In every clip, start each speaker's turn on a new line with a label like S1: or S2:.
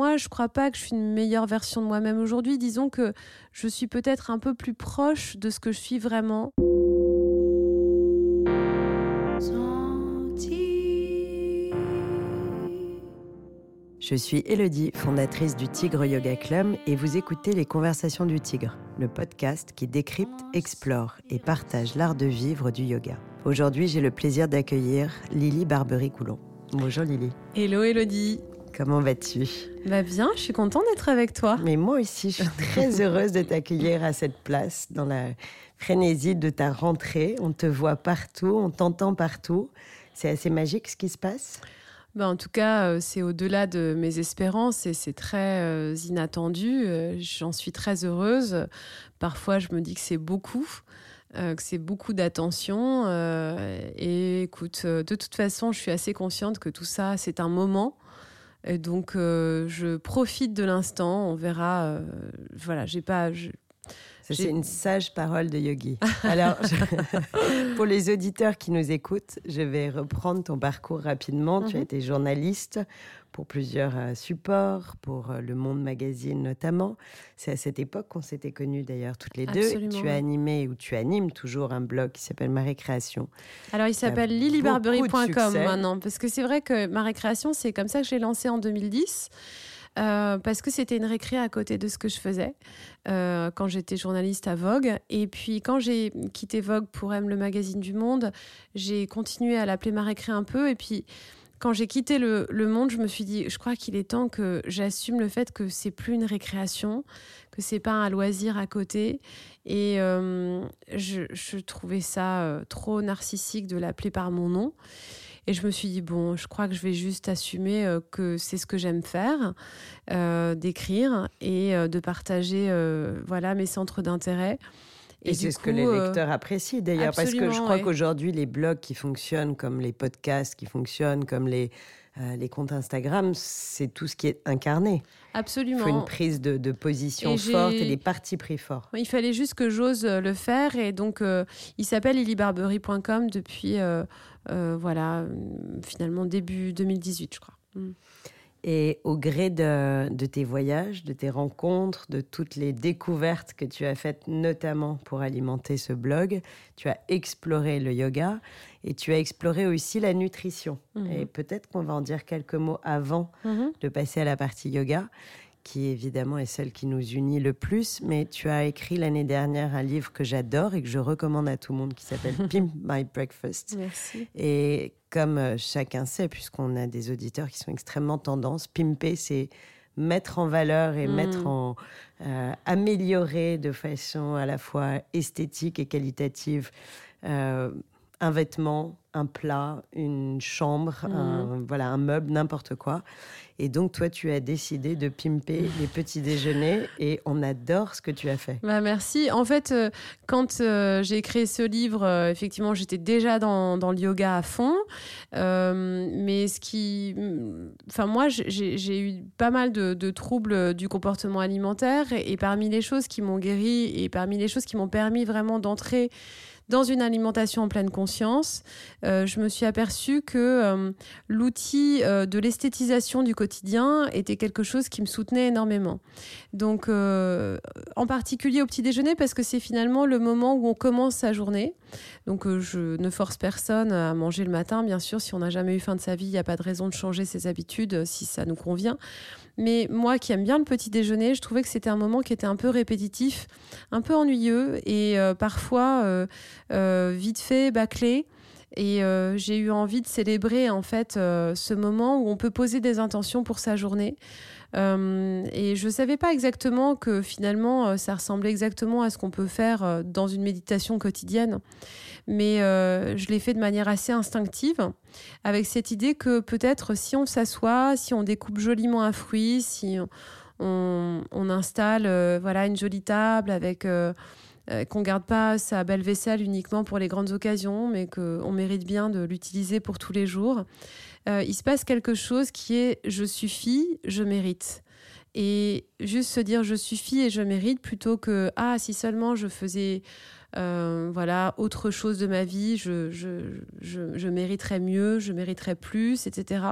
S1: moi, je crois pas que je suis une meilleure version de moi-même aujourd'hui. Disons que je suis peut-être un peu plus proche de ce que je suis vraiment.
S2: Je suis Elodie, fondatrice du Tigre Yoga Club, et vous écoutez Les Conversations du Tigre, le podcast qui décrypte, explore et partage l'art de vivre du yoga. Aujourd'hui, j'ai le plaisir d'accueillir Lily Barbery-Coulon. Bonjour Lily.
S1: Hello Elodie.
S2: Comment vas-tu?
S1: Bah bien, je suis contente d'être avec toi.
S2: Mais moi aussi, je suis très heureuse de t'accueillir à cette place, dans la frénésie de ta rentrée. On te voit partout, on t'entend partout. C'est assez magique ce qui se passe?
S1: Bah, en tout cas, euh, c'est au-delà de mes espérances et c'est très euh, inattendu. Euh, j'en suis très heureuse. Parfois, je me dis que c'est beaucoup, que c'est beaucoup d'attention. et écoute, de toute façon, je suis assez consciente que tout ça, c'est un moment. Et donc, je profite de l'instant. On verra. voilà, j'ai pas.
S2: C'est une sage parole de yogi. Alors, pour les auditeurs qui nous écoutent, je vais reprendre ton parcours rapidement. Tu as mhm. été journaliste pour plusieurs euh, supports, pour euh, Le Monde Magazine notamment. C'est à cette époque qu'on s'était connus d'ailleurs toutes les deux. Tu as animé ou tu animes toujours un blog qui s'appelle Ma Récréation.
S1: Alors il s'appelle lilybarbery.com maintenant, parce que c'est vrai que Ma Récréation, c'est comme ça que j'ai lancé en 2010. Euh, parce que c'était une récré à côté de ce que je faisais euh, quand j'étais journaliste à Vogue. Et puis quand j'ai quitté Vogue pour M, le magazine du Monde, j'ai continué à l'appeler ma récré un peu. Et puis quand j'ai quitté le, Monde, je me suis dit, je crois qu'il est temps que j'assume le fait que c'est plus une récréation, que c'est pas un loisir à côté. Et euh, je, trouvais ça trop narcissique de l'appeler par mon nom. Et je me suis dit, bon, je crois que je vais juste assumer euh, que c'est ce que j'aime faire, euh, d'écrire et euh, de partager voilà, mes centres d'intérêt.
S2: Et, c'est ce que les lecteurs apprécient d'ailleurs, parce que je crois qu'aujourd'hui, les blogs qui fonctionnent comme les podcasts, qui fonctionnent comme les, les comptes Instagram, c'est tout ce qui est incarné.
S1: Absolument.
S2: Il faut une prise de, position forte et des partis pris forts.
S1: Il fallait juste que j'ose le faire. Et donc, il s'appelle illybarbery.com depuis euh, voilà, finalement début 2018, je crois. Mm.
S2: Et au gré de, tes voyages, de tes rencontres, de toutes les découvertes que tu as faites, notamment pour alimenter ce blog, tu as exploré le yoga et tu as exploré aussi la nutrition. Mm-hmm. Et peut-être qu'on va en dire quelques mots avant mm-hmm. de passer à la partie yoga qui évidemment est celle qui nous unit le plus, mais tu as écrit l'année dernière un livre que j'adore et que je recommande à tout le monde qui s'appelle Pimp My Breakfast.
S1: Merci.
S2: Et comme euh, chacun sait, puisqu'on a des auditeurs qui sont extrêmement tendance, pimper, c'est mettre en valeur et mm. mettre en euh, améliorer de façon à la fois esthétique et qualitative euh, un vêtement, un plat, une chambre, un, mm. voilà, un meuble, n'importe quoi. Et donc, toi, tu as décidé de pimper les petits déjeuners et on adore ce que tu as fait.
S1: Bah, merci. En fait, euh, quand euh, j'ai créé ce livre, euh, effectivement, j'étais déjà dans, dans, le yoga à fond. mais ce qui. Enfin, moi, j'ai eu pas mal de, de, troubles du comportement alimentaire et, et parmi les choses qui m'ont guéri et parmi les choses qui m'ont permis vraiment d'entrer dans une alimentation en pleine conscience, euh, je me suis aperçue que euh, l'outil euh, de l'esthétisation du quotidien était quelque chose qui me soutenait énormément. Donc, en particulier au petit déjeuner, parce que c'est finalement le moment où on commence sa journée. Donc, je ne force personne à manger le matin, bien sûr. Si on n'a jamais eu faim de sa vie, il n'y a pas de raison de changer ses habitudes si ça nous convient. Mais moi qui aime bien le petit déjeuner, je trouvais que c'était un moment qui était un peu répétitif, un peu ennuyeux et euh, parfois euh, euh, vite fait, bâclé. Et j'ai eu envie de célébrer en fait ce moment où on peut poser des intentions pour sa journée. Et je ne savais pas exactement que finalement ça ressemblait exactement à ce qu'on peut faire dans une méditation quotidienne mais euh, je l'ai fait de manière assez instinctive, avec cette idée que peut-être si on s'assoit, si on découpe joliment un fruit, si on, installe euh, voilà une jolie table avec euh, qu'on garde pas sa belle vaisselle uniquement pour les grandes occasions, mais qu'on mérite bien de l'utiliser pour tous les jours. Il se passe quelque chose qui est je suffis, je mérite. Et juste se dire je suffis et je mérite plutôt que ah si seulement je faisais euh, voilà, autre chose de ma vie, je, je, je, je, mériterais mieux, je mériterais plus, etc.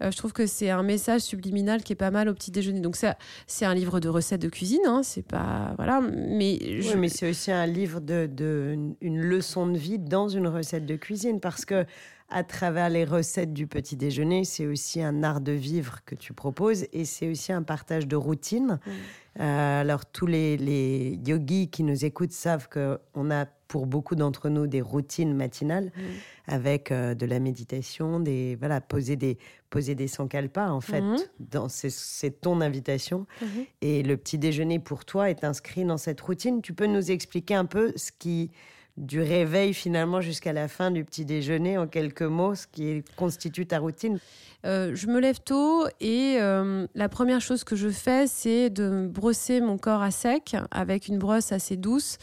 S1: je trouve que c'est un message subliminal qui est pas mal au petit déjeuner. Donc c'est un livre de recettes de cuisine, hein, c'est pas voilà, mais
S2: je... mais c'est aussi un livre de, de une leçon de vie dans une recette de cuisine parce que à travers les recettes du petit déjeuner, c'est aussi un art de vivre que tu proposes et c'est aussi un partage de routine. Euh, alors tous les, yogis qui nous écoutent savent qu'on a pour beaucoup d'entre nous des routines matinales avec euh, de la méditation, des voilà poser des poser des sankalpas en fait. Mhm. Dans c'est ton invitation mhm. et le petit déjeuner pour toi est inscrit dans cette routine. Tu peux nous expliquer un peu ce qui du réveil finalement jusqu'à la fin du petit déjeuner en quelques mots, ce qui constitue ta routine
S1: euh, Je me lève tôt et euh, la première chose que je fais, c'est de brosser mon corps à sec avec une brosse assez douce,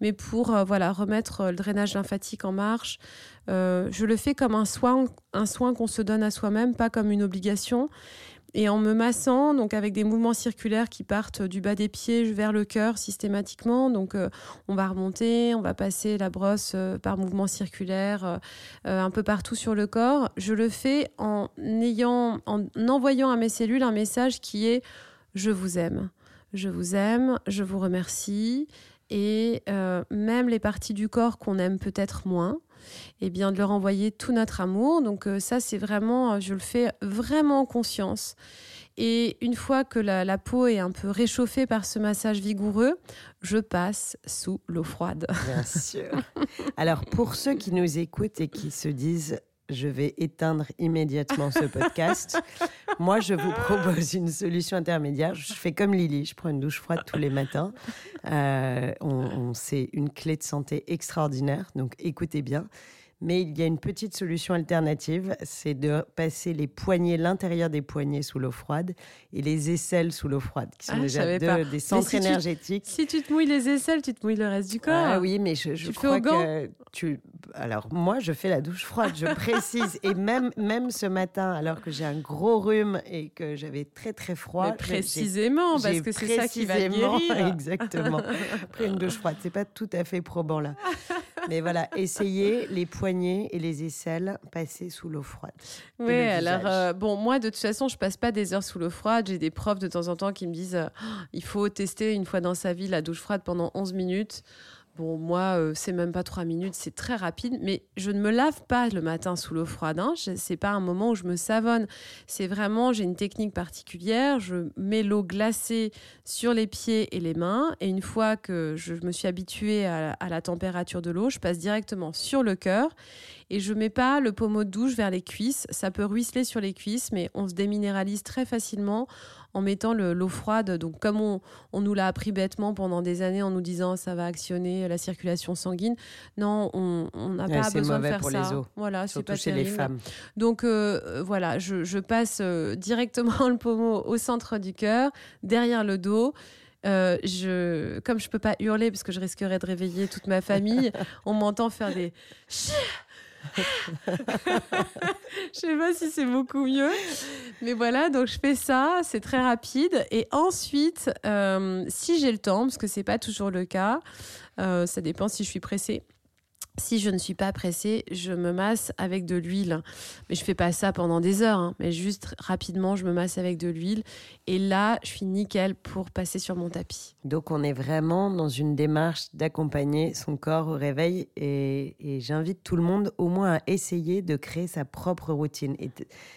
S1: mais pour euh, voilà remettre le drainage lymphatique en marche. je le fais comme un soin, un soin qu'on se donne à soi-même, pas comme une obligation et en me massant, donc avec des mouvements circulaires qui partent du bas des pieds vers le cœur systématiquement. Donc euh, on va remonter, on va passer la brosse euh, par mouvement circulaire euh, un peu partout sur le corps. Je le fais en ayant, en envoyant à mes cellules un message qui est je vous aime, je vous aime, je vous remercie. Et même les parties du corps qu'on aime peut-être moins, eh bien de leur envoyer tout notre amour. Donc euh, ça, c'est vraiment, euh, je le fais vraiment en conscience. Et une fois que la, peau est un peu réchauffée par ce massage vigoureux, je passe sous l'eau froide.
S2: Bien sûr. Alors pour ceux qui nous écoutent et qui se disent je vais éteindre immédiatement ce podcast. Moi, je vous propose une solution intermédiaire. Je fais comme Lily, je prends une douche froide tous les matins. Euh, on, c'est une clé de santé extraordinaire, donc écoutez bien. Mais il y a une petite solution alternative, c'est de passer les poignets, l'intérieur des poignets sous l'eau froide et les aisselles sous l'eau froide, qui sont ah, déjà des centres énergétiques.
S1: si tu te mouilles les aisselles, tu te mouilles le reste du corps.
S2: Ah oui, mais je, je crois que tu. Alors moi, je fais la douche froide, je précise. et même même ce matin, alors que j'ai un gros rhume et que j'avais très très froid. Mais
S1: précisément, parce que c'est ça qui va guérir.
S2: Exactement. Après une douche froide, c'est pas tout à fait probant là. Mais voilà, essayez les poignets et les aisselles passer sous l'eau froide.
S1: Oui, alors euh, bon, moi de toute façon, je passe pas des heures sous l'eau froide. J'ai des profs de temps en temps qui me disent euh, il faut tester une fois dans sa vie la douche froide pendant 11 minutes. Bon, moi, euh, c'est même pas trois minutes, c'est très rapide, mais je ne me lave pas le matin sous l'eau froide. Hein. C'est pas un moment où je me savonne. C'est vraiment, j'ai une technique particulière. Je mets l'eau glacée sur les pieds et les mains, et une fois que je me suis habituée à, à la température de l'eau, je passe directement sur le cœur et je mets pas le pommeau de douche vers les cuisses. Ça peut ruisseler sur les cuisses, mais on se déminéralise très facilement en mettant l'eau froide. Donc, comme on, nous l'a appris bêtement pendant des années en nous disant ça va actionner la circulation sanguine, non, on n'a pas besoin de faire
S2: pour
S1: ça.
S2: Les os.
S1: Voilà,
S2: c'est pas chez les femmes.
S1: Donc, euh, voilà, je, passe euh, directement le pommeau au centre du cœur, derrière le dos. Euh, je, comme je peux pas hurler parce que je risquerais de réveiller toute ma famille, on m'entend faire des je sais pas si c'est beaucoup mieux. Mais voilà, donc je fais ça, c'est très rapide. Et ensuite, euh, si j'ai le temps, parce que c'est pas toujours le cas, euh, ça dépend si je suis pressée. Si je ne suis pas pressée, je me masse avec de l'huile. Mais je fais pas ça pendant des heures, hein. mais juste rapidement, je me masse avec de l'huile. Et là, je suis nickel pour passer sur mon tapis.
S2: Donc, on est vraiment dans une démarche d'accompagner son corps au réveil. Et, j'invite tout le monde au moins à essayer de créer sa propre routine. Et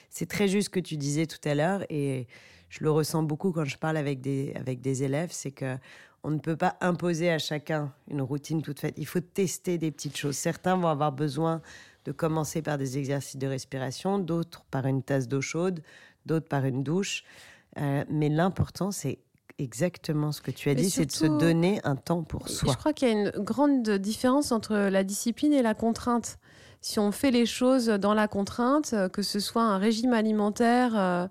S2: c'est très juste ce que tu disais tout à l'heure. Et je le ressens beaucoup quand je parle avec des, avec des élèves. C'est que on ne peut pas imposer à chacun une routine toute faite. Il faut tester des petites choses. Certains vont avoir besoin de commencer par des exercices de respiration, d'autres par une tasse d'eau chaude, d'autres par une douche. Euh, mais l'important, c'est exactement ce que tu as dit, c'est de se donner un temps pour soi.
S1: Je crois qu'il y a une grande différence entre la discipline et la contrainte. Si on fait les choses dans la contrainte, que ce soit un régime alimentaire, euh,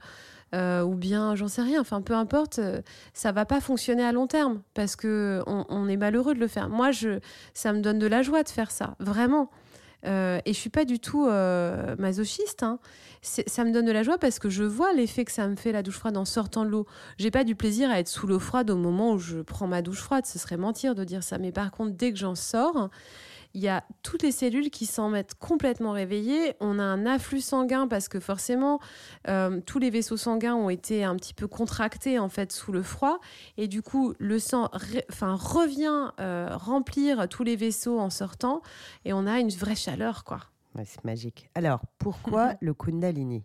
S1: euh, ou bien j'en sais rien, enfin peu importe, euh, ça va pas fonctionner à long terme parce que on, est malheureux de le faire. Moi, je, ça me donne de la joie de faire ça, vraiment. Euh, et je suis pas du tout masochiste. Hein. Ça me donne de la joie parce que je vois l'effet que ça me fait la douche froide en sortant de l'eau. J'ai pas du plaisir à être sous l'eau froide au moment où je prends ma douche froide. Ce serait mentir de dire ça. Mais par contre, dès que j'en sors, il y a toutes les cellules qui s'en mettent complètement réveillées. On a un afflux sanguin parce que forcément, euh, tous les vaisseaux sanguins ont été un petit peu contractés en fait sous le froid. Et du coup, le sang enfin, revient euh, remplir tous les vaisseaux en sortant. Et on a une vraie chaleur, quoi.
S2: c'est magique. Alors, pourquoi le Kundalini?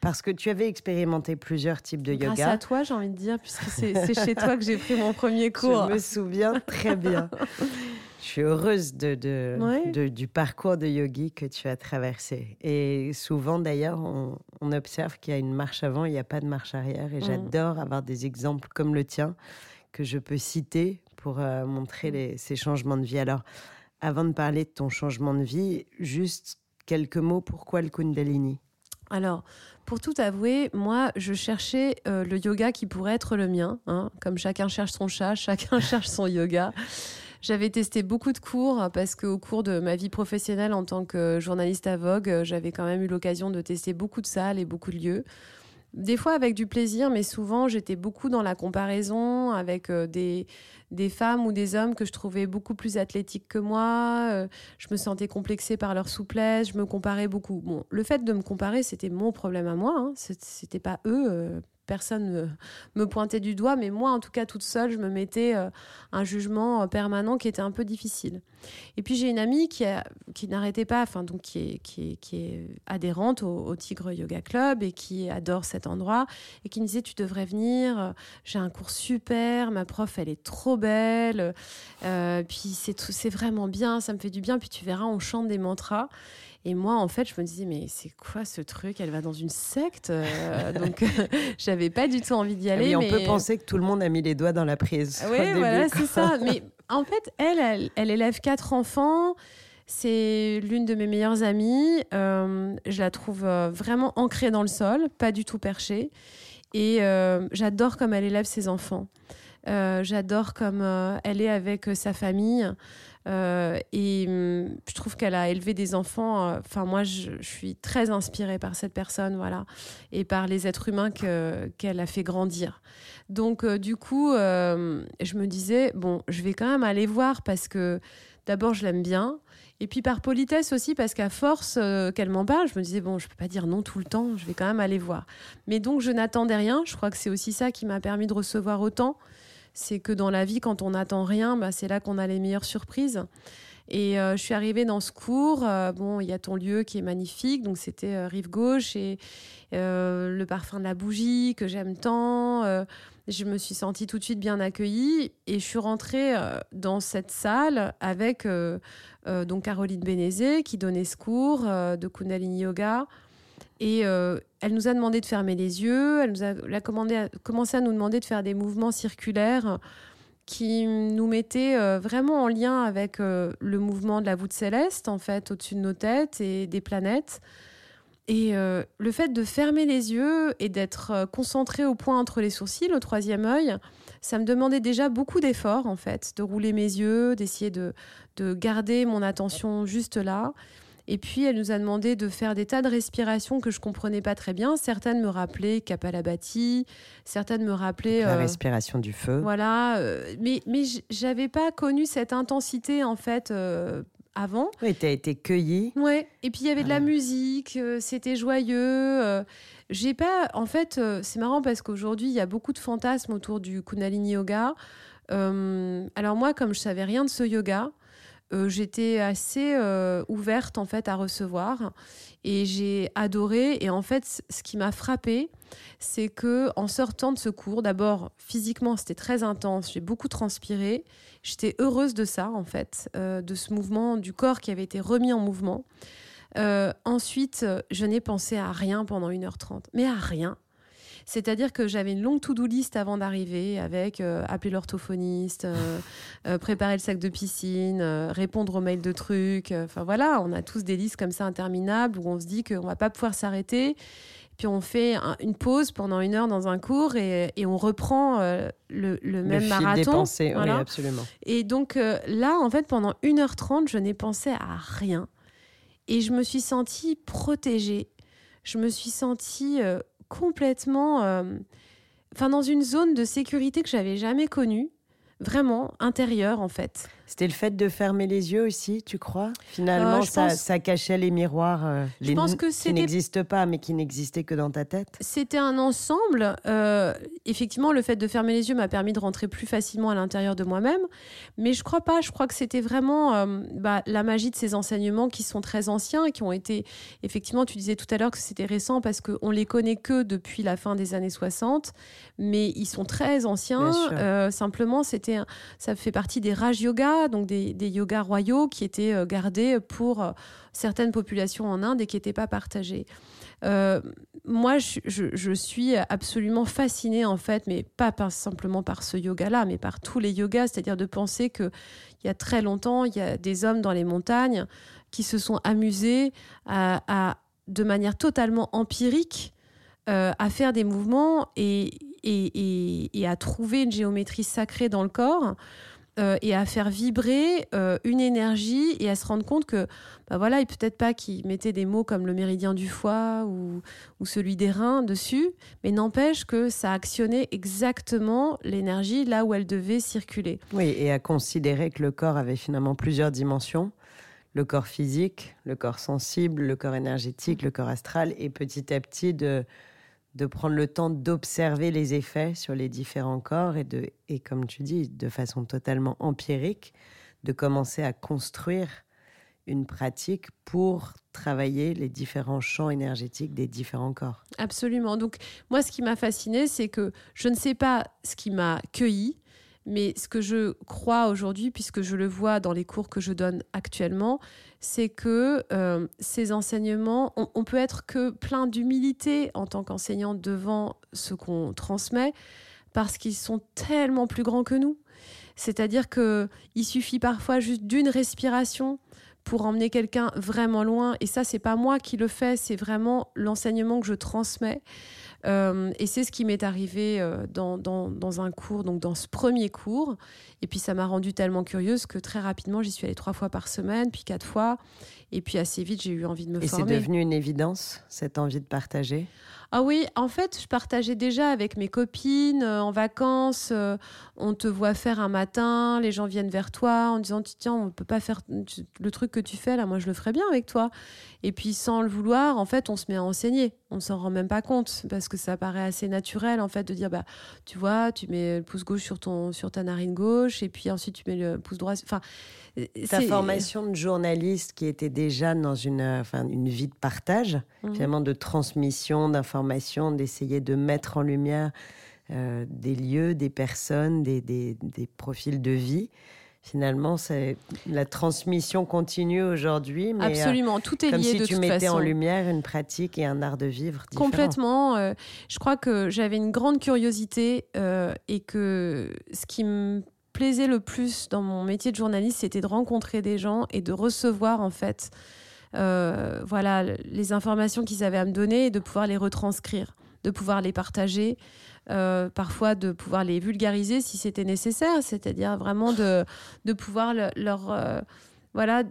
S2: Parce que tu avais expérimenté plusieurs types de yoga.
S1: Grâce à toi, j'ai envie de dire, puisque c'est chez toi que j'ai pris mon premier cours.
S2: Je me souviens très bien. Je suis heureuse de, de, du parcours de yogi que tu as traversé. Et souvent, d'ailleurs, on, observe qu'il y a une marche avant, il n'y a pas de marche arrière. Et mm. j'adore avoir des exemples comme le tien que je peux citer pour euh, montrer mm. les, ces changements de vie. Alors, avant de parler de ton changement de vie, juste quelques mots. Pourquoi le Kundalini?
S1: Alors, pour tout avouer, moi, je cherchais euh, le yoga qui pourrait être le mien. Hein. Comme chacun cherche son chat, chacun cherche son yoga. J'avais testé beaucoup de cours parce qu'au cours de ma vie professionnelle en tant que journaliste à Vogue, j'avais quand même eu l'occasion de tester beaucoup de salles et beaucoup de lieux. Des fois avec du plaisir, mais souvent j'étais beaucoup dans la comparaison avec euh, des, des femmes ou des hommes que je trouvais beaucoup plus athlétiques que moi. Euh, je me sentais complexée par leur souplesse, je me comparais beaucoup. Bon, le fait de me comparer, c'était mon problème à moi, hein. c'était pas eux. Personne me, pointait du doigt, mais moi, en tout cas, toute seule, je me mettais euh, un jugement euh, permanent qui était un peu difficile. Et puis, j'ai une amie qui, qui n'arrêtait pas, enfin, donc, qui est, qui est, adhérente au, Tigre Yoga Club et qui adore cet endroit et qui me disait Tu devrais venir, euh, j'ai un cours super, ma prof, elle est trop belle, puis c'est vraiment bien, ça me fait du bien, puis tu verras, on chante des mantras. Et moi, en fait, je me disais, mais c'est quoi ce truc? Elle va dans une secte euh, Donc, j'avais pas du tout envie d'y aller.
S2: Oui, on peut penser que tout le monde a mis les doigts dans la prise.
S1: Oui, voilà, c'est ça. Mais en fait, elle, elle, élève quatre enfants. C'est l'une de mes meilleures amies. Euh, je la trouve euh, vraiment ancrée dans le sol, pas du tout perchée. Et j'adore comme elle élève ses enfants. j'adore comme elle est avec sa famille. Euh, et hum, je trouve qu'elle a élevé des enfants. Euh, enfin, moi, je, suis très inspirée par cette personne, voilà, et par les êtres humains qu'elle a fait grandir. Donc, euh, du coup, je me disais, bon, je vais quand même aller voir parce que d'abord, je l'aime bien. Et puis par politesse aussi, parce qu'à force qu'elle m'en parle, je me disais, bon, je peux pas dire non tout le temps, je vais quand même aller voir. Mais donc, je n'attendais rien. Je crois que c'est aussi ça qui m'a permis de recevoir autant c'est que dans la vie, quand on n'attend rien, bah, c'est là qu'on a les meilleures surprises. Et euh, je suis arrivée dans ce cours. Euh, bon, il y a ton lieu qui est magnifique, donc c'était euh, rive gauche et le parfum de la bougie que j'aime tant. je me suis sentie tout de suite bien accueillie et je suis rentrée dans cette salle avec donc Caroline Bénézé qui donnait ce cours de Kundalini Yoga. Et euh, elle nous a demandé de fermer les yeux, elle nous a, commencé à nous demander de faire des mouvements circulaires qui nous mettaient euh, vraiment en lien avec euh, le mouvement de la voûte céleste, en fait, au-dessus de nos têtes et des planètes. Et le fait de fermer les yeux et d'être concentré au point entre les sourcils, au troisième œil, ça me demandait déjà beaucoup d'efforts, en fait, de rouler mes yeux, d'essayer de, de garder mon attention juste là. Et puis, elle nous a demandé de faire des tas de respirations que je comprenais pas très bien. Certaines me rappelaient Kapalabhati, certaines me rappelaient...
S2: La euh, respiration du feu.
S1: Voilà. Euh, mais mais j'avais pas connu cette intensité, en fait, euh, avant.
S2: Oui, tu as été cueillie.
S1: Ouais. Et puis, il y avait de la musique, c'était joyeux. J'ai pas... En fait, c'est marrant parce qu'aujourd'hui, il y a beaucoup de fantasmes autour du Kundalini Yoga. alors moi, comme je savais rien de ce yoga, euh, j'étais assez euh, ouverte en fait à recevoir et j'ai adoré et en fait ce qui m'a frappé c'est que en sortant de ce cours d'abord physiquement c'était très intense j'ai beaucoup transpiré j'étais heureuse de ça en fait euh, de ce mouvement du corps qui avait été remis en mouvement. Ensuite je n'ai pensé à rien pendant 1h30 mais à rien c'est-à-dire que j'avais une longue to-do list avant d'arriver avec euh, appeler l'orthophoniste, euh, euh, préparer le sac de piscine, répondre aux mails de trucs. Enfin voilà, on a tous des listes comme ça interminables où on se dit qu'on va pas pouvoir s'arrêter. Puis on fait une pause pendant une heure dans un cours et, on reprend le, même marathon.
S2: oui, absolument.
S1: Et donc là, en fait, pendant 1h30, je n'ai pensé à rien. Et je me suis sentie protégée. Je me suis sentie complètement, euh, enfin dans une zone de sécurité que j'avais jamais connue. Vraiment intérieure en fait.
S2: C'était le fait de fermer les yeux aussi, tu crois? Finalement, euh, ça, ça, cachait les miroirs euh, je pense que qui n'existent pas, mais qui n'existaient que dans ta tête
S1: C'était un ensemble. Euh, effectivement, le fait de fermer les yeux m'a permis de rentrer plus facilement à l'intérieur de moi-même. Mais je crois pas. Je crois que c'était vraiment bah, la magie de ces enseignements qui sont très anciens et qui ont été. Effectivement, tu disais tout à l'heure que c'était récent parce qu'on les connaît que depuis la fin des années 60. Mais ils sont très anciens. simplement, c'était, ça fait partie des Raj Yoga donc des, yogas royaux qui étaient euh, gardés pour euh, certaines populations en Inde et qui n'étaient pas partagés. Euh, moi, je, suis absolument fascinée, en fait, mais pas simplement par ce yoga-là, mais par tous les yogas, c'est-à-dire de penser qu'il y a très longtemps, il y a des hommes dans les montagnes qui se sont amusés à, de manière totalement empirique à faire des mouvements et, et, à trouver une géométrie sacrée dans le corps euh, et à faire vibrer euh, une énergie et à se rendre compte que, bah voilà, et peut-être pas qu'ils mettaient des mots comme le méridien du foie ou, ou celui des reins dessus, mais n'empêche que ça actionnait exactement l'énergie là où elle devait circuler.
S2: Oui, et à considérer que le corps avait finalement plusieurs dimensions le corps physique, le corps sensible, le corps énergétique, le corps astral, et petit à petit de de prendre le temps d'observer les effets sur les différents corps et, de, et comme tu dis, de façon totalement empirique, de commencer à construire une pratique pour travailler les différents champs énergétiques des différents corps.
S1: Absolument. Donc moi, ce qui m'a fasciné, c'est que je ne sais pas ce qui m'a cueilli, mais ce que je crois aujourd'hui, puisque je le vois dans les cours que je donne actuellement, c'est que euh, ces enseignements, on, peut être que plein d'humilité en tant qu'enseignant devant ce qu'on transmet, parce qu'ils sont tellement plus grands que nous. C'est-à-dire qu'il suffit parfois juste d'une respiration pour emmener quelqu'un vraiment loin. Et ça, c'est pas moi qui le fais, c'est vraiment l'enseignement que je transmets. Euh, et c'est ce qui m'est arrivé euh, dans, dans, un cours, donc dans ce premier cours. Et puis ça m'a rendue tellement curieuse que très rapidement, j'y suis allée trois fois par semaine, puis quatre fois. Et puis assez vite, j'ai eu envie de me
S2: former. Et c'est devenu une évidence, cette envie de partager?
S1: Ah oui, en fait, je partageais déjà avec mes copines euh, en vacances. Euh, on te voit faire un matin, les gens viennent vers toi en disant tiens, on ne peut pas faire le truc que tu fais là, moi je le ferais bien avec toi. Et puis sans le vouloir, en fait, on se met à enseigner. On s'en rend même pas compte parce que ça paraît assez naturel en fait de dire bah tu vois, tu mets le pouce gauche sur ton sur ta narine gauche et puis ensuite tu mets le pouce droit. Enfin,
S2: ta formation de journaliste qui était déjà dans une, enfin, une vie de partage, mhm. finalement de transmission d'informations, d'essayer de mettre en lumière euh, des lieux, des personnes, des, des, des profils de vie finalement, c'est la transmission continue aujourd'hui.
S1: Mais euh, Absolument, tout est
S2: comme
S1: si
S2: tu mettais en lumière une pratique et un art de vivre
S1: différent. Complètement. Euh, je crois que j'avais une grande curiosité et que ce qui me plaisait le plus dans mon métier de journaliste, c'était de rencontrer des gens et de recevoir en fait, euh, voilà, les informations qu'ils avaient à me donner et de pouvoir les retranscrire, de pouvoir les partager, euh, parfois de pouvoir les vulgariser si c'était nécessaire, c'est-à-dire vraiment de, de pouvoir leur, euh, voilà.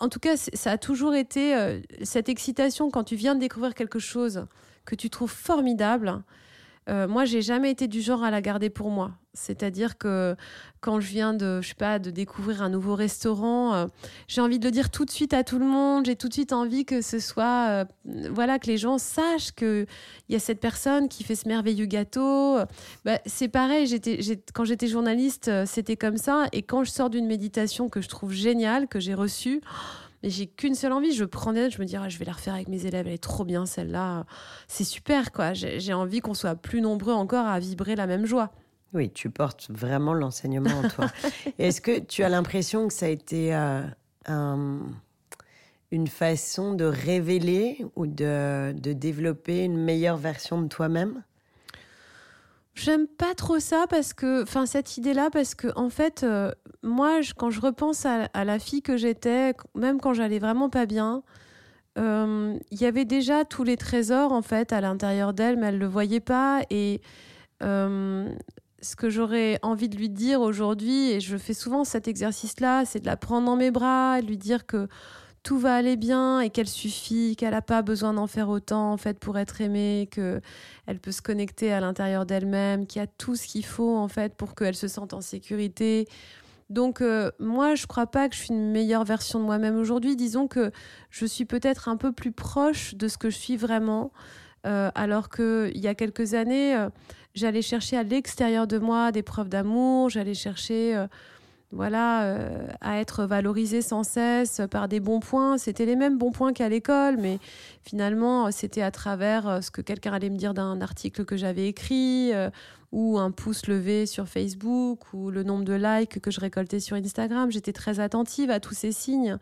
S1: En tout cas, ça a toujours été cette excitation quand tu viens de découvrir quelque chose que tu trouves formidable. Moi, j'ai jamais été du genre à la garder pour moi. C'est-à-dire que quand je viens de, je sais pas, de découvrir un nouveau restaurant, euh, j'ai envie de le dire tout de suite à tout le monde. J'ai tout de suite envie que ce soit, euh, voilà, que les gens sachent qu'il y a cette personne qui fait ce merveilleux gâteau. Bah, c'est pareil. Quand j'étais journaliste, euh, c'était comme ça. Et quand je sors d'une méditation que je trouve géniale, que j'ai reçue, mais j'ai qu'une seule envie. Je prends des notes, je me dis, ah, je vais la refaire avec mes élèves, elle est trop bien celle-là. C'est super, quoi. J'ai envie qu'on soit plus nombreux encore à vibrer la même joie.
S2: Oui, tu portes vraiment l'enseignement en toi. Est-ce que tu as l'impression que ça a été euh, une façon de révéler ou de, développer une meilleure version de toi-même?
S1: J'aime pas trop ça parce que, enfin, cette idée-là, parce que, en fait, euh, moi, quand je repense à, la fille que j'étais, même quand j'allais vraiment pas bien, euh, il y avait déjà tous les trésors, en fait, à l'intérieur d'elle, mais elle le voyait pas. Et ce que j'aurais envie de lui dire aujourd'hui, et je fais souvent cet exercice-là, c'est de la prendre dans mes bras, lui dire que tout va aller bien et qu'elle suffit, qu'elle n'a pas besoin d'en faire autant en fait pour être aimée, que elle peut se connecter à l'intérieur d'elle-même, qu'il y a tout ce qu'il faut en fait pour qu'elle se sente en sécurité. Donc euh, moi, je crois pas que je suis une meilleure version de moi-même aujourd'hui. Disons que je suis peut-être un peu plus proche de ce que je suis vraiment, euh, alors qu'il y a quelques années, euh, j'allais chercher à l'extérieur de moi des preuves d'amour, j'allais chercher voilà, euh, à être valorisé sans cesse par des bons points. C'était les mêmes bons points qu'à l'école, mais finalement, c'était à travers euh, ce que quelqu'un allait me dire d'un article que j'avais écrit, euh, ou un pouce levé sur Facebook, ou le nombre de likes que je récoltais sur Instagram. J'étais très attentive à tous ces signes.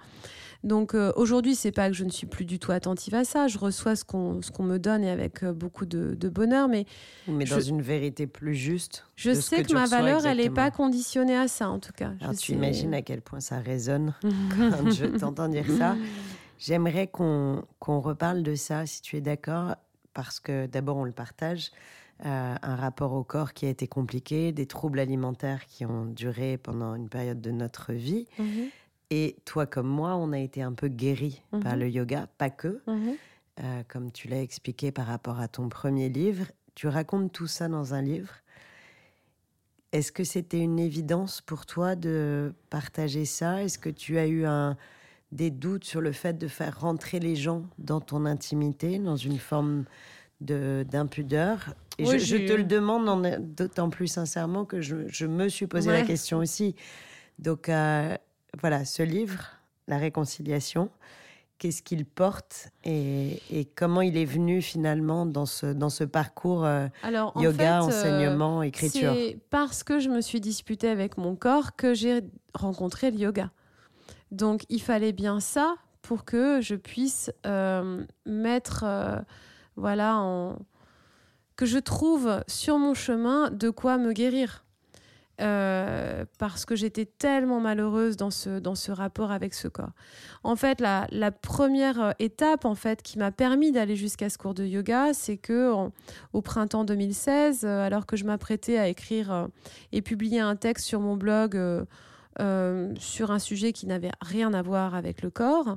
S1: Donc euh, aujourd'hui, c'est pas que je ne suis plus du tout attentive à ça. Je reçois ce qu'on qu'on me donne et avec euh, beaucoup de, bonheur, mais
S2: mais dans une vérité plus juste.
S1: Je sais que, ma valeur, elle n'est pas conditionnée à ça, en tout cas.
S2: Alors, tu imagines à quel point ça résonne quand je t'entends dire ça. J'aimerais qu'on qu'on reparle de ça, si tu es d'accord, parce que d'abord on le partage. Euh, un rapport au corps qui a été compliqué, des troubles alimentaires qui ont duré pendant une période de notre vie. Mhm. Et toi comme moi, on a été un peu guéris par mhm. le yoga, pas que. Mhm. Euh, comme tu l'as expliqué par rapport à ton premier livre, tu racontes tout ça dans un livre. Est-ce que c'était une évidence pour toi de partager ça? Est-ce que tu as eu un, des doutes sur le fait de faire rentrer les gens dans ton intimité, dans une forme d'impudeur Et je, te le demande d'autant plus sincèrement que je, me suis posé la question aussi. Donc, euh, voilà, ce livre, La réconciliation, qu'est-ce qu'il porte et, comment il est venu finalement dans ce, dans ce parcours euh, yoga, euh, enseignement, écriture?
S1: C'est parce que je me suis disputée avec mon corps que j'ai rencontré le yoga. Donc il fallait bien ça pour que je puisse euh, mettre, voilà, en... que je trouve sur mon chemin de quoi me guérir. Euh, parce que j'étais tellement malheureuse dans ce, dans ce rapport avec ce corps. En fait, la, première euh, étape en fait, qui m'a permis d'aller jusqu'à ce cours de yoga, c'est que au printemps 2016, euh, alors que je m'apprêtais à écrire et publier un texte sur mon blog sur un sujet qui n'avait rien à voir avec le corps,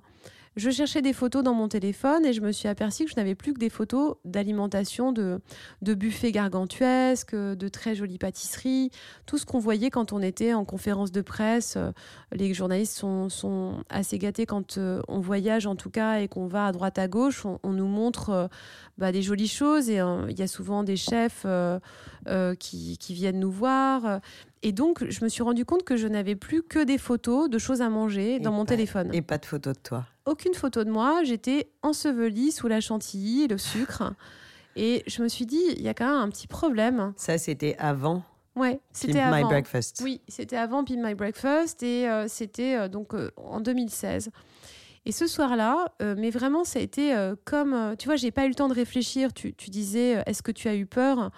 S1: je cherchais des photos dans mon téléphone et je me suis aperçue que je n'avais plus que des photos d'alimentation, de, de buffets gargantuesques, de très jolies pâtisseries, tout ce qu'on voyait quand on était en conférence de presse. Euh, les journalistes sont, sont assez gâtés quand euh, on voyage en tout cas et qu'on va à droite à gauche. On, nous montre euh, bah, des jolies choses et il y a souvent des chefs qui, qui, viennent nous voir. Et donc, je me suis rendu compte que je n'avais plus que des photos de choses à manger dans mon téléphone.
S2: Et pas de photos de toi
S1: Aucune photo de moi. J'étais ensevelie sous la chantilly, le sucre. Et je me suis dit, il y a quand même un petit problème.
S2: Ça, c'était avant
S1: Ouais, c'était avant.
S2: My Breakfast.
S1: Oui, c'était avant Pimp My Breakfast et euh, c'était euh, donc euh, en 2016. Et ce soir-là, mais vraiment, ça a été comme, tu vois, j'ai pas eu le temps de réfléchir. Tu, tu disais, est-ce que tu as eu peur?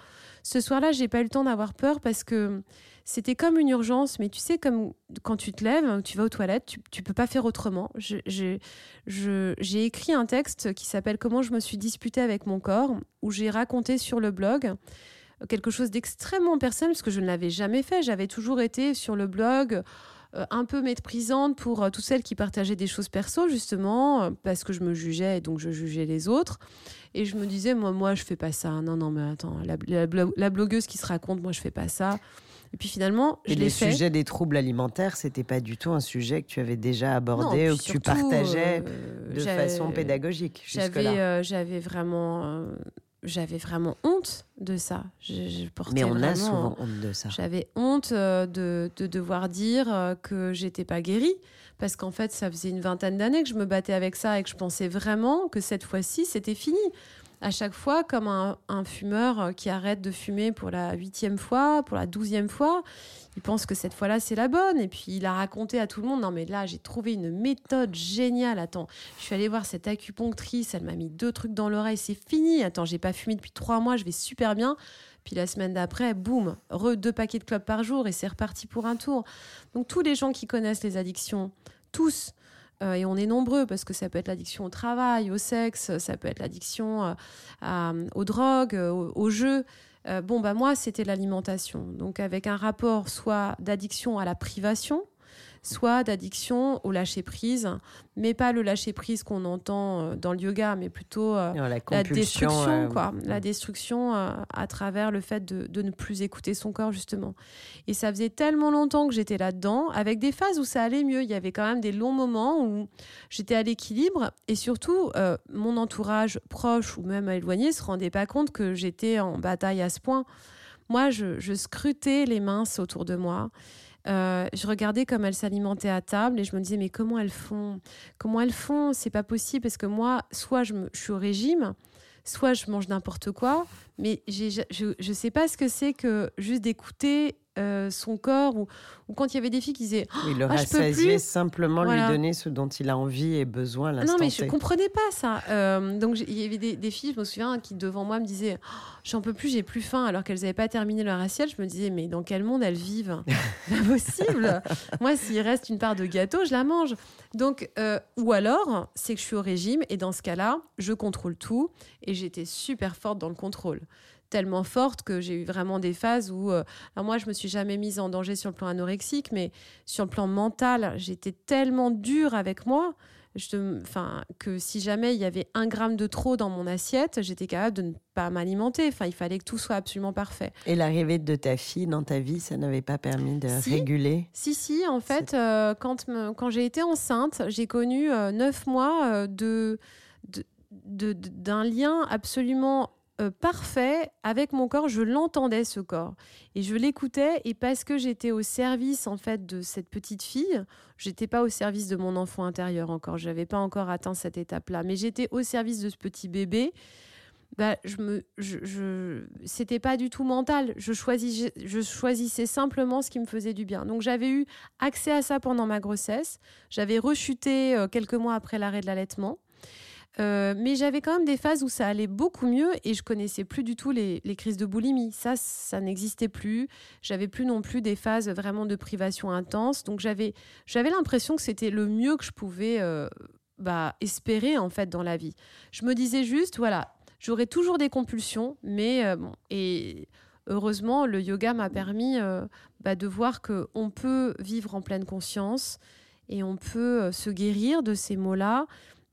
S1: Ce soir-là, j'ai pas eu le temps d'avoir peur parce que c'était comme une urgence, mais tu sais, comme quand tu te lèves, tu vas aux toilettes, tu, tu peux pas faire autrement. J'ai écrit un texte qui s'appelle Comment je me suis disputée avec mon corps, où j'ai raconté sur le blog quelque chose d'extrêmement personnel, parce que je ne l'avais jamais fait. J'avais toujours été sur le blog euh, un peu méprisante pour euh, toutes celles qui partageaient des choses perso, justement, euh, parce que je me jugeais et donc je jugeais les autres. Et je me disais, moi, moi je fais pas ça. Non, non, mais attends, la, la blogueuse qui se raconte, moi, je fais pas ça. Et puis finalement, je l'ai fait.
S2: Le sujet des troubles alimentaires, c'était pas du tout un sujet que tu avais déjà abordé ou que tu partageais euh, de façon pédagogique
S1: J'avais, euh, j'avais vraiment, euh, j'avais vraiment honte de ça. Je,
S2: Mais on a souvent honte de ça.
S1: J'avais honte de, de, devoir dire que j'étais pas guérie. Parce qu'en fait, ça faisait une vingtaine d'années que je me battais avec ça et que je pensais vraiment que cette fois-ci, c'était fini à chaque fois, comme un, fumeur euh, qui arrête de fumer pour la huitième fois, pour la douzième fois, il pense que cette fois-là, c'est la bonne. Et puis, il a raconté à tout le monde, non mais là, j'ai trouvé une méthode géniale. Attends, je suis allée voir cette acupunctrice, elle m'a mis deux trucs dans l'oreille, c'est fini. Attends, j'ai pas fumé depuis trois mois, je vais super bien. Puis la semaine d'après, boum, re deux paquets de clopes par jour et c'est reparti pour un tour. Donc tous les gens qui connaissent les addictions, tous, euh, et on est nombreux parce que ça peut être l'addiction au travail, au sexe, ça peut être l'addiction euh, aux drogues, euh, aux, jeux. bon, bah moi, c'était l'alimentation. Donc avec un rapport soit d'addiction à la privation, soit d'addiction au lâcher prise, mais pas le lâcher prise qu'on entend euh, dans le yoga, mais plutôt euh, la, destruction, quoi, la destruction à travers le fait de, de, ne plus écouter son corps justement. Et ça faisait tellement longtemps que j'étais là-dedans, avec des phases où ça allait mieux. Il y avait quand même des longs moments où j'étais à l'équilibre, et surtout mon entourage proche ou même éloigné se rendait pas compte que j'étais en bataille à ce point. Moi, je, scrutais les minces autour de moi. Euh, je regardais comme elles s'alimentaient à table et je me disais mais comment elles font? Comment elles font? C'est pas possible parce que moi, soit je, je suis au régime, soit je mange n'importe quoi, mais je ne sais pas ce que c'est que juste d'écouter euh, son corps ou, ou, quand il y avait des filles qui disaient
S2: oh, il le ah, simplement lui donner ce dont il a envie et besoin
S1: ah non mais je comprenais pas ça. Euh, donc il y avait des, filles je me souviens qui devant moi me disaient oh, j'en peux plus j'ai plus faim. Alors qu'elles n'avaient pas terminé leur assiette je me disais mais dans quel monde elles vivent? Pas possible. Moi s'il reste une part de gâteau je la mange. Donc euh, ou alors c'est que je suis au régime et dans ce cas là je contrôle tout et j'étais super forte dans le contrôle. Tellement forte que j'ai eu vraiment des phases où, euh, moi, je me suis jamais mise en danger sur le plan anorexique, mais sur le plan mental, j'étais tellement dure avec moi. Je, enfin, que si jamais il y avait un gramme de trop dans mon assiette, j'étais capable de ne pas m'alimenter. Enfin, il fallait que tout soit absolument parfait.
S2: Et l'arrivée de ta fille dans ta vie, ça n'avait pas permis de réguler?
S1: Si, si. En fait, euh, quand, quand j'ai été enceinte, j'ai connu euh, neuf mois de, d'un lien absolument euh, parfait avec mon corps. Je l'entendais ce corps et je l'écoutais et parce que j'étais au service en fait de cette petite fille, j'étais pas au service de mon enfant intérieur encore. Je n'avais pas encore atteint cette étape-là, mais j'étais au service de ce petit bébé. Bah, je me, je, c'était pas du tout mental. Je choisissais, je choisissais simplement ce qui me faisait du bien. Donc j'avais eu accès à ça pendant ma grossesse. J'avais rechuté euh, quelques mois après l'arrêt de l'allaitement. Euh, mais j'avais quand même des phases où ça allait beaucoup mieux et je connaissais plus du tout les, crises de boulimie. Ça, ça n'existait plus. J'avais plus non plus des phases vraiment de privation intense. Donc j'avais, j'avais l'impression que c'était le mieux que je pouvais euh, bah, espérer en fait dans la vie. Je me disais juste, voilà, j'aurai toujours des compulsions, mais euh, bon, et heureusement, le yoga m'a permis bah, de voir que on peut vivre en pleine conscience et on peut se guérir de ces mots-là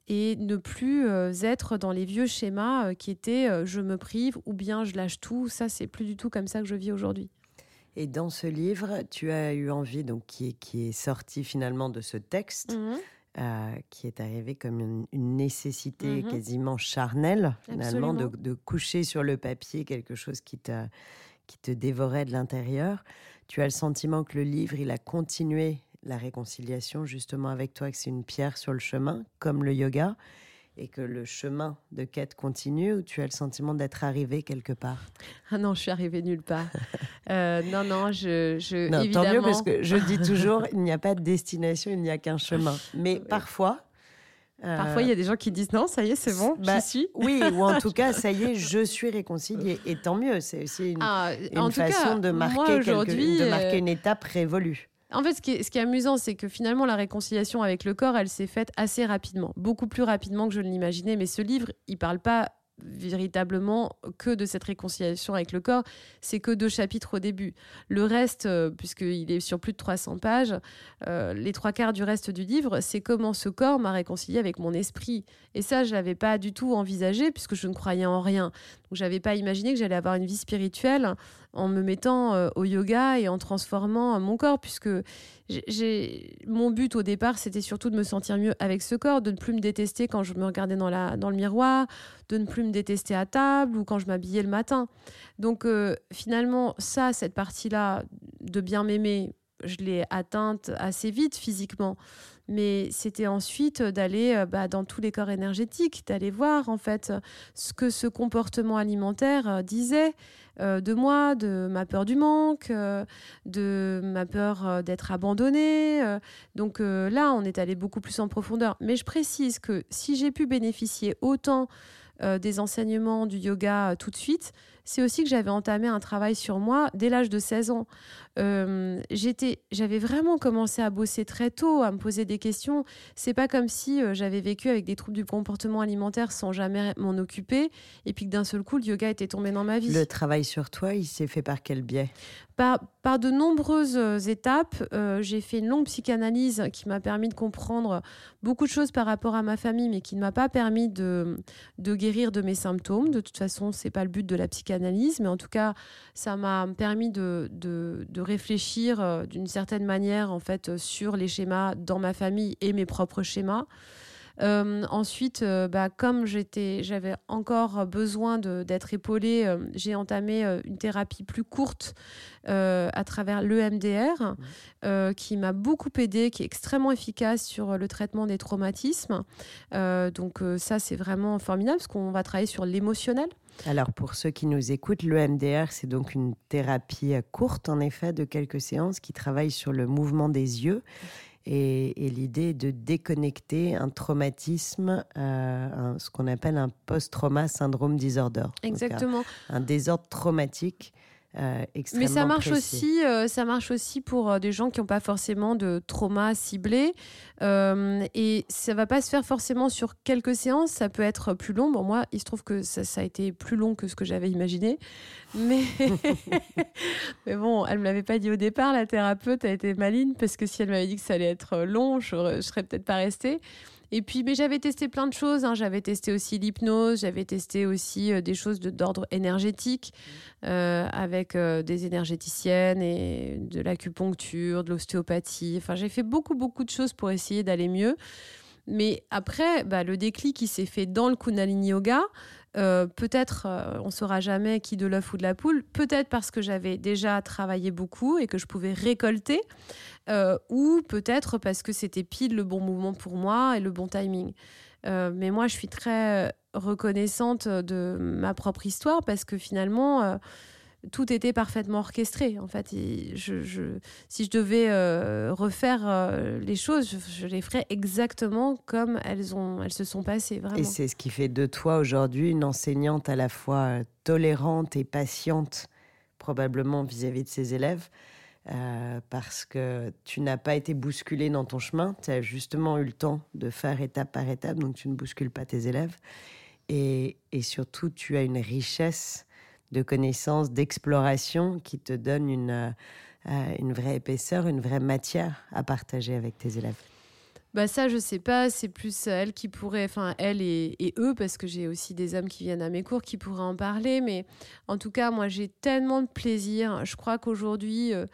S1: et ne plus euh, être dans les vieux schémas euh, qui étaient euh, je me prive ou bien je lâche tout. Ça, c'est plus du tout comme ça que je vis aujourd'hui.
S2: Et dans ce livre, tu as eu envie, donc qui est, qui est sorti finalement de ce texte, mmh qui est arrivé comme une, nécessité mmh quasiment charnelle, finalement, de, de, coucher sur le papier quelque chose qui, qui te dévorait de l'intérieur. Tu as le sentiment que le livre, il a continué la réconciliation justement avec toi, que c'est une pierre sur le chemin, comme le yoga, et que le chemin de quête continue, ou tu as le sentiment d'être arrivé quelque part?
S1: Ah non, je suis arrivée nulle part. Euh, non, non, je... je non, évidemment...
S2: Tant mieux, parce que je dis toujours, il n'y a pas de destination, il n'y a qu'un chemin. Mais parfois...
S1: Euh, parfois, il y a des gens qui disent non, ça y est, c'est bon, bah, j'y suis.
S2: Oui, ou en tout cas, ça y est, je suis réconciliée. Et tant mieux, c'est aussi une, ah, façon de, marquer de marquer une étape révolue.
S1: En fait, ce qui est, amusant, c'est que finalement, la réconciliation avec le corps, elle s'est faite assez rapidement, beaucoup plus rapidement que je ne l'imaginais. Mais ce livre, il parle pas véritablement que de cette réconciliation avec le corps, c'est que deux chapitres au début. Le reste, euh, puisqu'il est sur plus de 300 pages, euh, les trois quarts du reste du livre, c'est comment ce corps m'a réconcilié avec mon esprit. Et ça, je l'avais pas du tout envisagé, puisque je ne croyais en rien. Donc, j'avais pas imaginé que j'allais avoir une vie spirituelle en me mettant euh, au yoga et en transformant mon corps, puisque j'ai mon but au départ, c'était surtout de me sentir mieux avec ce corps, de ne plus me détester quand je me regardais dans le miroir, de ne plus me détester à table ou quand je m'habillais le matin. Donc euh, finalement, ça, cette partie-là de bien m'aimer, je l'ai atteinte assez vite physiquement mais c'était ensuite d'aller euh, bah, dans tous les corps énergétiques, d'aller voir en fait ce que ce comportement alimentaire euh, disait euh, de moi, de ma peur du manque, de ma peur d'être abandonnée. donc là, on est allé beaucoup plus en profondeur. Mais je précise que si j'ai pu bénéficier autant des enseignements du yoga tout de suite, c'est aussi que j'avais entamé un travail sur moi dès l'âge de 16 ans. Euh, j'étais, j'avais vraiment commencé à bosser très tôt, à me poser des questions. C'est pas comme si euh, j'avais vécu avec des troubles du comportement alimentaire sans jamais m'en occuper, et puis que d'un seul coup le yoga était tombé dans ma vie.
S2: Le travail sur toi, il s'est fait par quel biais?
S1: Par, par, de nombreuses euh, étapes. j'ai fait une longue psychanalyse qui m'a permis de comprendre beaucoup de choses par rapport à ma famille, mais qui ne m'a pas permis de, de guérir de mes symptômes. De toute façon, c'est pas le but de la psychanalyse, mais en tout cas, ça m'a permis de, de, de réfléchir euh, d'une certaine manière en fait sur les schémas dans ma famille et mes propres schémas. Euh, ensuite, euh, bah, comme j'étais, j'avais encore besoin d'être épaulée, j'ai entamé une thérapie plus courte à travers l'EMDR, mmh. qui m'a beaucoup aidé, qui est extrêmement efficace sur le traitement des traumatismes. donc ça, c'est vraiment formidable parce qu'on va travailler sur l'émotionnel.
S2: Alors pour ceux qui nous écoutent, le MDR, c'est donc une thérapie courte, en effet, de quelques séances qui travaille sur le mouvement des yeux. Et, l'idée de déconnecter un traumatisme, euh, ce qu'on appelle un post-trauma syndrome disorder.
S1: Exactement.
S2: un, désordre traumatique euh,
S1: Mais ça marche aussi, euh, ça marche aussi pour euh, des gens qui n'ont pas forcément de trauma ciblé. et ça va pas se faire forcément sur quelques séances. Ça peut être plus long. Bon, moi, il se trouve que ça, ça a été plus long que ce que j'avais imaginé. Mais, mais bon, elle me l'avait pas dit au départ. La thérapeute a été maligne parce que si elle m'avait dit que ça allait être long, je, ne serais peut-être pas restée. Et puis, mais j'avais testé plein de choses. Hein. J'avais testé aussi l'hypnose, j'avais testé aussi euh, des choses d'ordre énergétique euh, avec euh, des énergéticiennes et de l'acupuncture, de l'ostéopathie. Enfin, j'ai fait beaucoup, beaucoup de choses pour essayer d'aller mieux. Mais après, bah, le déclic qui s'est fait dans le Kundalini Yoga, euh, peut-être, euh, on ne saura jamais qui de l'œuf ou de la poule, peut-être parce que j'avais déjà travaillé beaucoup et que je pouvais récolter, euh, ou peut-être parce que c'était pile le bon mouvement pour moi et le bon timing. mais moi, je suis très reconnaissante de ma propre histoire parce que finalement, tout était parfaitement orchestré. En fait, si je devais euh, refaire euh, les choses, je, les ferais exactement comme elles, se sont passées.
S2: Et c'est ce qui fait de toi aujourd'hui une enseignante à la fois euh, tolérante et patiente, probablement vis-à-vis de ses élèves. Parce que tu n'as pas été bousculée dans ton chemin, tu as justement eu le temps de faire étape par étape, donc tu ne bouscules pas tes élèves. Et, surtout, tu as une richesse de connaissances, d'exploration qui te donne une, euh, euh, une vraie épaisseur, une vraie matière à partager avec tes élèves
S1: bah ça, je sais pas, c'est plus elle qui pourrait, enfin elle et, eux, parce que j'ai aussi des hommes qui viennent à mes cours qui pourraient en parler, mais en tout cas, moi j'ai tellement de plaisir. Je crois qu'aujourd'hui, euh,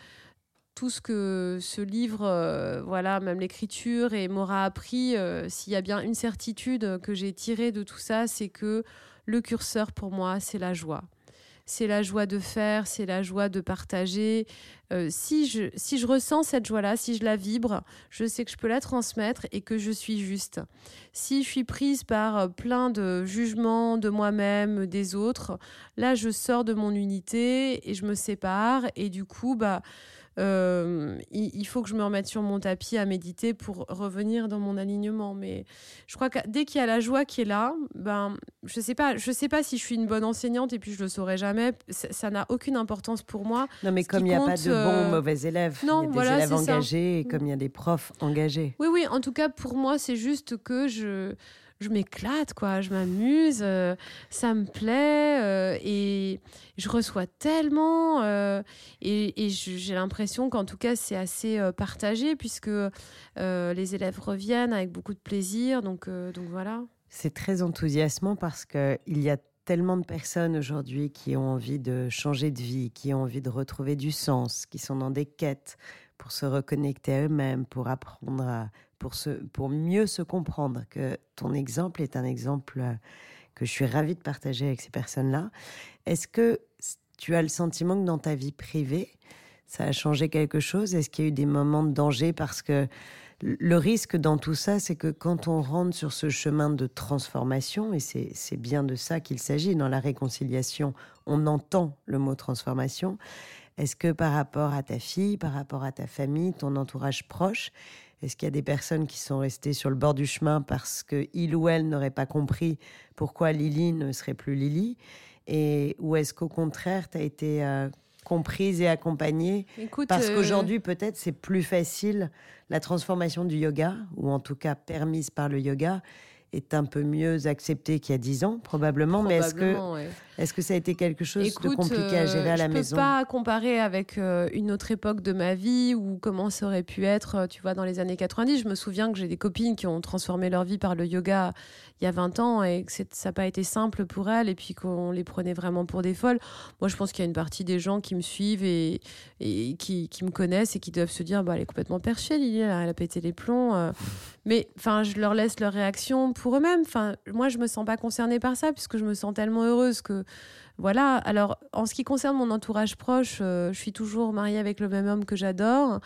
S1: tout ce que ce livre, voilà, même l'écriture et m'aura appris, s'il y a bien une certitude que j'ai tirée de tout ça, c'est que le curseur pour moi, c'est la joie c'est la joie de faire, c'est la joie de partager. Euh, si, je, si je ressens cette joie-là, si je la vibre, je sais que je peux la transmettre et que je suis juste. Si je suis prise par euh, plein de jugements de moi-même, des autres, là, je sors de mon unité et je me sépare et du coup, bah, euh, il, faut que je me remette sur mon tapis à méditer pour revenir dans mon alignement. Mais je crois que dès qu'il y a la joie qui est là, ben, je sais pas, je sais pas si je suis une bonne enseignante et puis je le saurai jamais. Ça n'a aucune importance pour moi.
S2: Non, mais comme il n'y a pas de bons ou euh, mauvais élèves, non, il y a des élèves engagés et comme il y a des profs engagés.
S1: Oui, oui. En tout cas, pour moi, c'est juste que je je m'éclate, quoi. Je m'amuse, euh, ça me plaît euh, et je reçois tellement euh, et, j'ai l'impression qu'en tout cas c'est assez partagé puisque les élèves reviennent avec beaucoup de plaisir. Donc, donc voilà.
S2: C'est très enthousiasmant parce qu'il y a tellement de personnes aujourd'hui qui ont envie de changer de vie, qui ont envie de retrouver du sens, qui sont dans des quêtes pour se reconnecter à eux-mêmes, pour apprendre à pour, se, pour mieux se comprendre, que ton exemple est un exemple euh, que je suis ravie de partager avec ces personnes-là. Est-ce que tu as le sentiment que dans ta vie privée, ça a changé quelque chose? Est-ce qu'il y a eu des moments de danger? Parce que le risque dans tout ça, c'est que quand on rentre sur ce chemin de transformation, et c'est bien de ça qu'il s'agit, dans la réconciliation, on entend le mot transformation. Est-ce que par rapport à ta fille, par rapport à ta famille, ton entourage proche, est-ce qu'il y a des personnes qui sont restées sur le bord du chemin parce qu'il ou elle n'aurait pas compris pourquoi Lily ne serait plus Lily? Et ou est-ce qu'au contraire, tu as été euh, comprise et accompagnée Parce qu'aujourd'hui, peut-être, c'est plus facile la transformation du yoga, ou en tout cas permise par le yoga, est un peu mieux acceptée qu'il y a dix ans, probablement. Mais est-ce que, est-ce que ça a été quelque chose de compliqué à gérer à la maison
S1: Je ne peux pas comparer avec euh, une autre époque de ma vie ou comment ça aurait pu être, euh, tu vois, dans les années 90. Je me souviens que j'ai des copines qui ont transformé leur vie par le yoga il y a 20 ans et que ça n'a pas été simple pour elles et puis qu'on les prenait vraiment pour des folles. Moi, je pense qu'il y a une partie des gens qui me suivent et, et qui, qui, me connaissent et qui doivent se dire, bah, elle est complètement perchée, Lily, elle a pété les plombs. Euh. Mais enfin, je leur laisse leur réaction pour eux-mêmes. Enfin, moi, je me sens pas concernée par ça puisque je me sens tellement heureuse que voilà. Alors, en ce qui concerne mon entourage proche, euh, je suis toujours mariée avec le même homme que j'adore.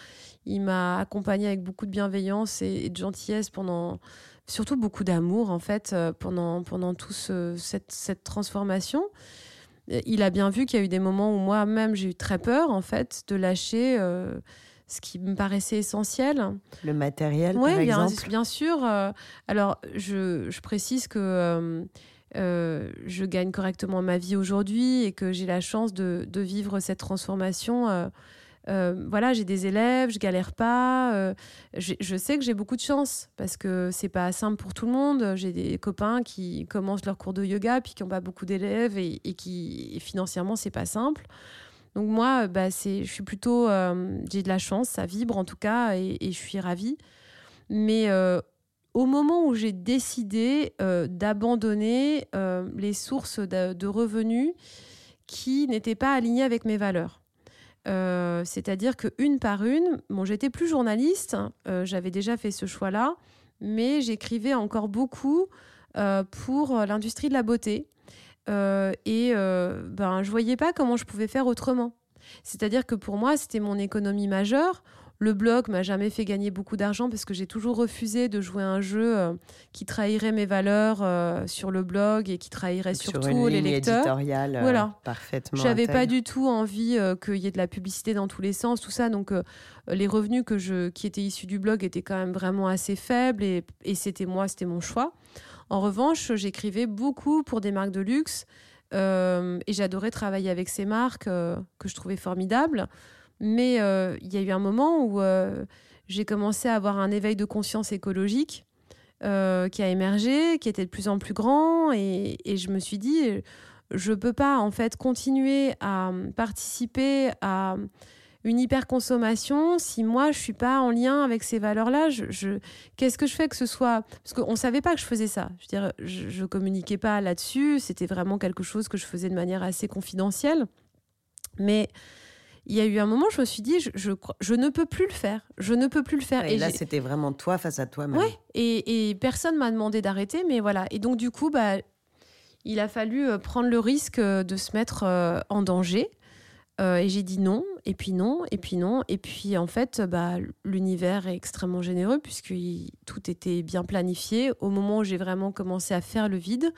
S1: Il m'a accompagnée avec beaucoup de bienveillance et, de gentillesse pendant, surtout beaucoup d'amour en fait, euh, pendant pendant toute cette, cette transformation. Il a bien vu qu'il y a eu des moments où moi-même j'ai eu très peur en fait de lâcher. Euh, ce qui me paraissait essentiel.
S2: Le matériel, par exemple
S1: bien, bien sûr. alors, je, je, précise que euh, je gagne correctement ma vie aujourd'hui et que j'ai la chance de, vivre cette transformation. Euh, euh, voilà, j'ai des élèves, je galère pas. je sais que j'ai beaucoup de chance parce que c'est pas simple pour tout le monde. J'ai des copains qui commencent leur cours de yoga puis qui n'ont pas beaucoup d'élèves et, qui financièrement c'est pas simple. Donc moi, bah, je suis plutôt, j'ai de la chance, ça vibre en tout cas et, et je suis ravie. Mais au moment où j'ai décidé euh, d'abandonner euh, les sources de, revenus qui n'étaient pas alignées avec mes valeurs. Euh, c'est-à-dire que une par une, bon, j'étais plus journaliste, j'avais déjà fait ce choix-là, mais j'écrivais encore beaucoup pour l'industrie de la beauté. et ben, je voyais pas comment je pouvais faire autrement. C'est-à-dire que pour moi, c'était mon économie majeure. Le blog m'a jamais fait gagner beaucoup d'argent parce que j'ai toujours refusé de jouer un jeu euh, qui trahirait mes valeurs euh, sur le blog et qui trahirait surtout les lecteurs.
S2: Euh, voilà, parfaitement.
S1: J'avais pas du tout envie qu'il y ait de la publicité dans tous les sens, tout ça. Donc les revenus que je, qui étaient issus du blog étaient quand même vraiment assez faibles et, et c'était moi, c'était mon choix. En revanche, j'écrivais beaucoup pour des marques de luxe. et j'adorais travailler avec ces marques que je trouvais formidables. Mais euh, il y a eu un moment où euh, j'ai commencé à avoir un éveil de conscience écologique euh, qui a émergé, qui était de plus en plus grand. Et, je me suis dit, je ne peux pas en fait continuer à participer à une hyperconsommation si moi je suis pas en lien avec ces valeurs-là. Je, Qu'est-ce que je fais que ce soit? Parce qu'on ne savait pas que je faisais ça. Je dire, je ne communiquais pas là-dessus. C'était vraiment quelque chose que je faisais de manière assez confidentielle. Mais il y a eu un moment, je me suis dit, je, je, ne peux plus le faire. Je ne peux plus le faire.
S2: Et, là, c'était vraiment toi face à toi-même.
S1: Oui, et, et, personne m'a demandé d'arrêter, mais voilà. Et donc, du coup, bah, il a fallu euh, prendre le risque euh, de se mettre euh, en danger. et j'ai dit non, et puis non, et puis non. Et puis, en fait, bah, l'univers est extrêmement généreux puisque tout était bien planifié. Au moment où j'ai vraiment commencé à faire le vide,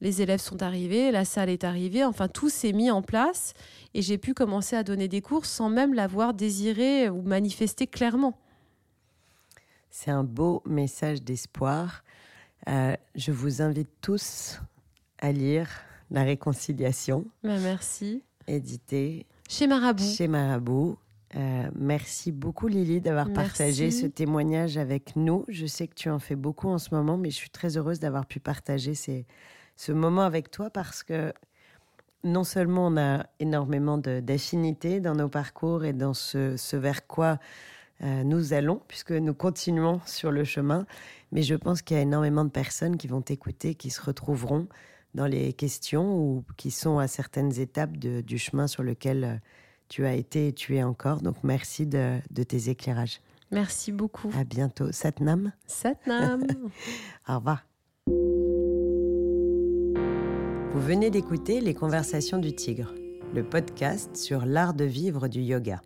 S1: les élèves sont arrivés, la salle est arrivée, enfin tout s'est mis en place et j'ai pu commencer à donner des cours sans même l'avoir désiré ou manifesté clairement.
S2: C'est un beau message d'espoir. Euh, je vous invite tous à lire La Réconciliation.
S1: Bah, merci.
S2: Édité
S1: chez Marabout.
S2: Chez Marabout. Euh, merci beaucoup Lily d'avoir partagé ce témoignage avec nous. Je sais que tu en fais beaucoup en ce moment, mais je suis très heureuse d'avoir pu partager ces, ce moment avec toi parce que non seulement on a énormément d'affinités dans nos parcours et dans ce, vers quoi euh, nous allons, puisque nous continuons sur le chemin, mais je pense qu'il y a énormément de personnes qui vont t'écouter, qui se retrouveront dans les questions ou qui sont à certaines étapes du chemin sur lequel euh, tu as été et tu es encore. Donc merci de, de tes éclairages.
S1: Merci beaucoup.
S2: À bientôt. Satnam.
S1: Satnam.
S2: Au revoir. Vous venez d'écouter Les Conversations du Tigre, le podcast sur l'art de vivre du yoga.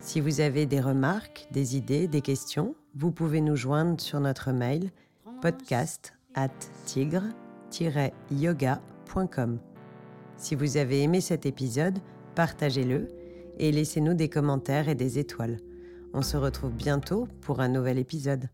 S2: Si vous avez des remarques, des idées, des questions, vous pouvez nous joindre sur notre mail podcast at tigre-yoga.com. Si vous avez aimé cet épisode, partagez-le et laissez-nous des commentaires et des étoiles. On se retrouve bientôt pour un nouvel épisode.